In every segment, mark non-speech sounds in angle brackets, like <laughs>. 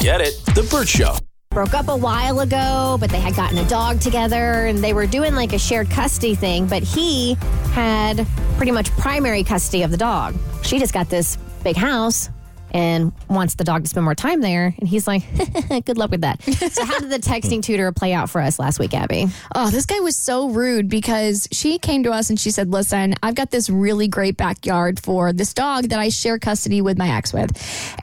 Get it? The Burt Show. broke up a while ago, but they had gotten a dog together and they were doing like a shared custody thing, but he had pretty much primary custody of the dog. She just got this big house and wants the dog to spend more time there. And he's like, <laughs> good luck with that. so, how did the <laughs> texting tutor play out for us last week, Abby? Oh, this guy was so rude because she came to us and she said, Listen, I've got this really great backyard for this dog that I share custody with my ex with.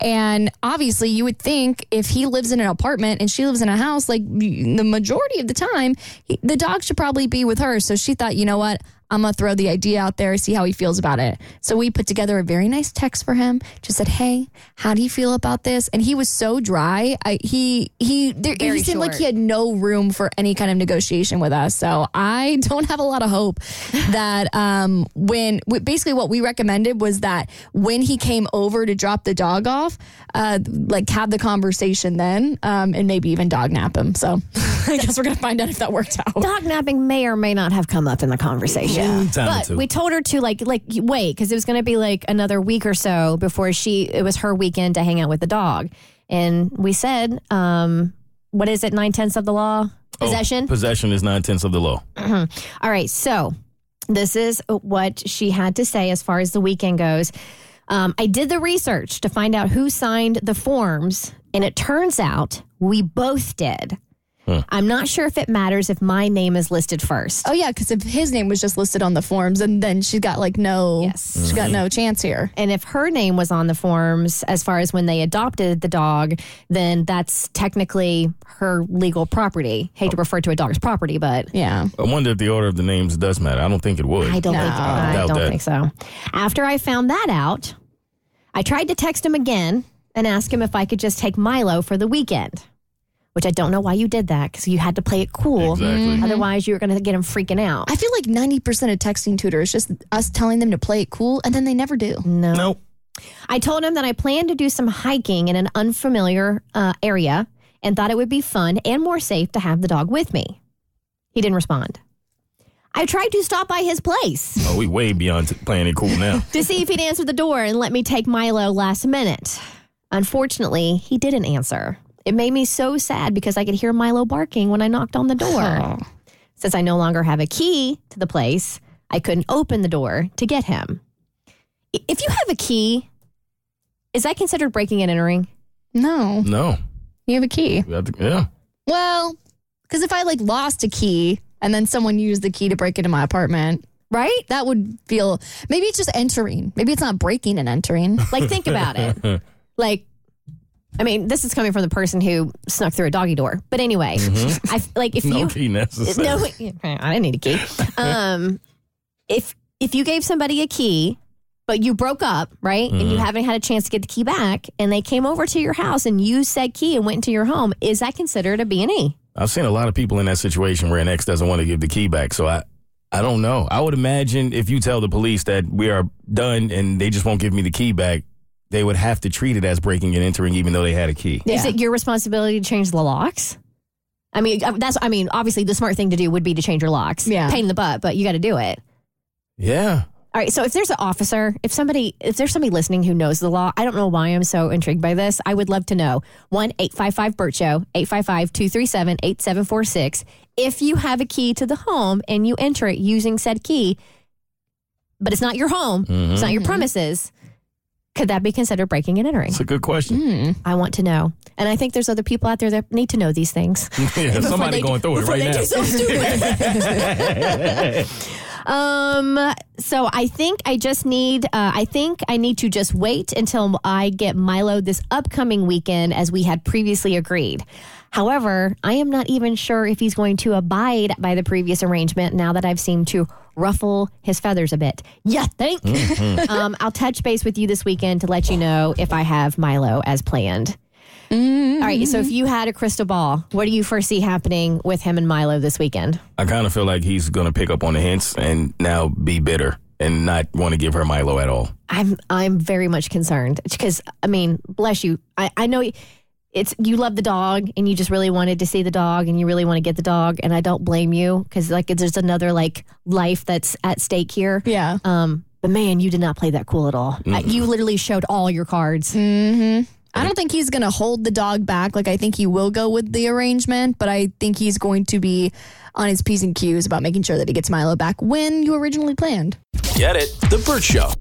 And obviously, you would think if he lives in an apartment and she lives in a house, like the majority of the time, he, the dog should probably be with her. So she thought, you know what? I'm gonna throw the idea out there, see how he feels about it. So we put together a very nice text for him. Just said, "Hey, how do you feel about this?" And he was so dry. I, he he there, he seemed like he had no room for any kind of negotiation with us. So I <laughs> don't have a lot of hope that um, when basically what we recommended was that when he came over to drop the dog off, uh, like have the conversation then, um, and maybe even dog nap him. So <laughs> I guess we're gonna find out if that worked out. Dog napping may or may not have come up in the conversation. Time but we told her to like like wait because it was going to be like another week or so before she it was her weekend to hang out with the dog, and we said, um, what is it, nine tenths of the law Oh, possession. possession is nine tenths of the law. All right, so this is what she had to say as far as the weekend goes. Um, I did the research to find out who signed the forms, and it turns out we both did. I'm not sure if it matters if my name is listed first. Oh yeah, because if his name was just listed on the forms, and then she's got like no, Yes. she's got no chance here. And if her name was on the forms as far as when they adopted the dog, then that's technically her legal property. Hate to refer to a dog's property, but Yeah. I wonder if the order of the names does matter. I don't think it would. I don't think I doubt don't that. think so. After I found that out, I tried to text him again and ask him if I could just take Milo for the weekend. Which I don't know why you did that because you had to play it cool. Exactly. Otherwise, you were going to get him freaking out. I feel like ninety percent of texting tutors just us telling them to play it cool, and then they never do. No. Nope. I told him that I planned to do some hiking in an unfamiliar uh, area and thought it would be fun and more safe to have the dog with me. He didn't respond. I tried to stop by his place Oh, we way beyond playing it cool now. <laughs> to see if he'd answer the door and let me take Milo last minute. Unfortunately, he didn't answer. It made me so sad because I could hear Milo barking when I knocked on the door. Since I no longer have a key to the place, I couldn't open the door to get him. If you have a key, is that considered breaking and entering? No, No. you have a key. Have to- yeah. Well, because if I like lost a key and then someone used the key to break into my apartment, Right? that would feel maybe it's just entering. Maybe it's not breaking and entering. Like, think about it. <laughs> Like, I mean, this is coming from the person who snuck through a doggy door. But anyway, I like if <laughs> No you key necessary. no, I didn't need a key. <laughs> Um, if if you gave somebody a key, but you broke up, right, and you haven't had a chance to get the key back, and they came over to your house and you said key and went into your home, is that considered a B and E? I've seen a lot of people in that situation where an ex doesn't want to give the key back. So I, I don't know. I would imagine if you tell the police that we are done and they just won't give me the key back, they would have to treat it as breaking and entering, even though they had a key. Is it your responsibility to change the locks? I mean, uh, that's. I mean, obviously, the smart thing to do would be to change your locks. Yeah. pain in the butt, but you got to do it. Yeah. All right. So if there's an officer, if somebody, if there's somebody listening who knows the law, I don't know why I'm so intrigued by this. I would love to know. 1 855 Burt Show, 855 237 8746. If you have a key to the home and you enter it using said key, but it's not your home, it's not your premises, Could that be considered breaking and entering? It's a good question. Hmm, I want to know. And I think there's other people out there that need to know these things. <laughs> Yeah, somebody going through it right now. stupid. <laughs> <laughs> um. So I think I just need. Uh, I think I need to just wait until I get Milo this upcoming weekend, as we had previously agreed. However, I am not even sure if he's going to abide by the previous arrangement now that I've seemed to ruffle his feathers a bit. Yeah, think. <laughs> um, I'll touch base with you this weekend to let you know if I have Milo as planned. All right. So if you had a crystal ball, what do you foresee happening with him and Milo this weekend? I kind of feel like he's going to pick up on the hints and now be bitter and not want to give her Milo at all. I'm I'm very much concerned because I mean, bless you. I, I know it's you love the dog and you just really wanted to see the dog and you really want to get the dog and I don't blame you because like there's another like life that's at stake here. Yeah. Um, but man, you did not play that cool at all. Uh, you literally showed all your cards. I don't think he's going to hold the dog back. Like, I think he will go with the arrangement, but I think he's going to be on his P's and Q's about making sure that he gets Milo back when you originally planned. Get it? The Burt Show.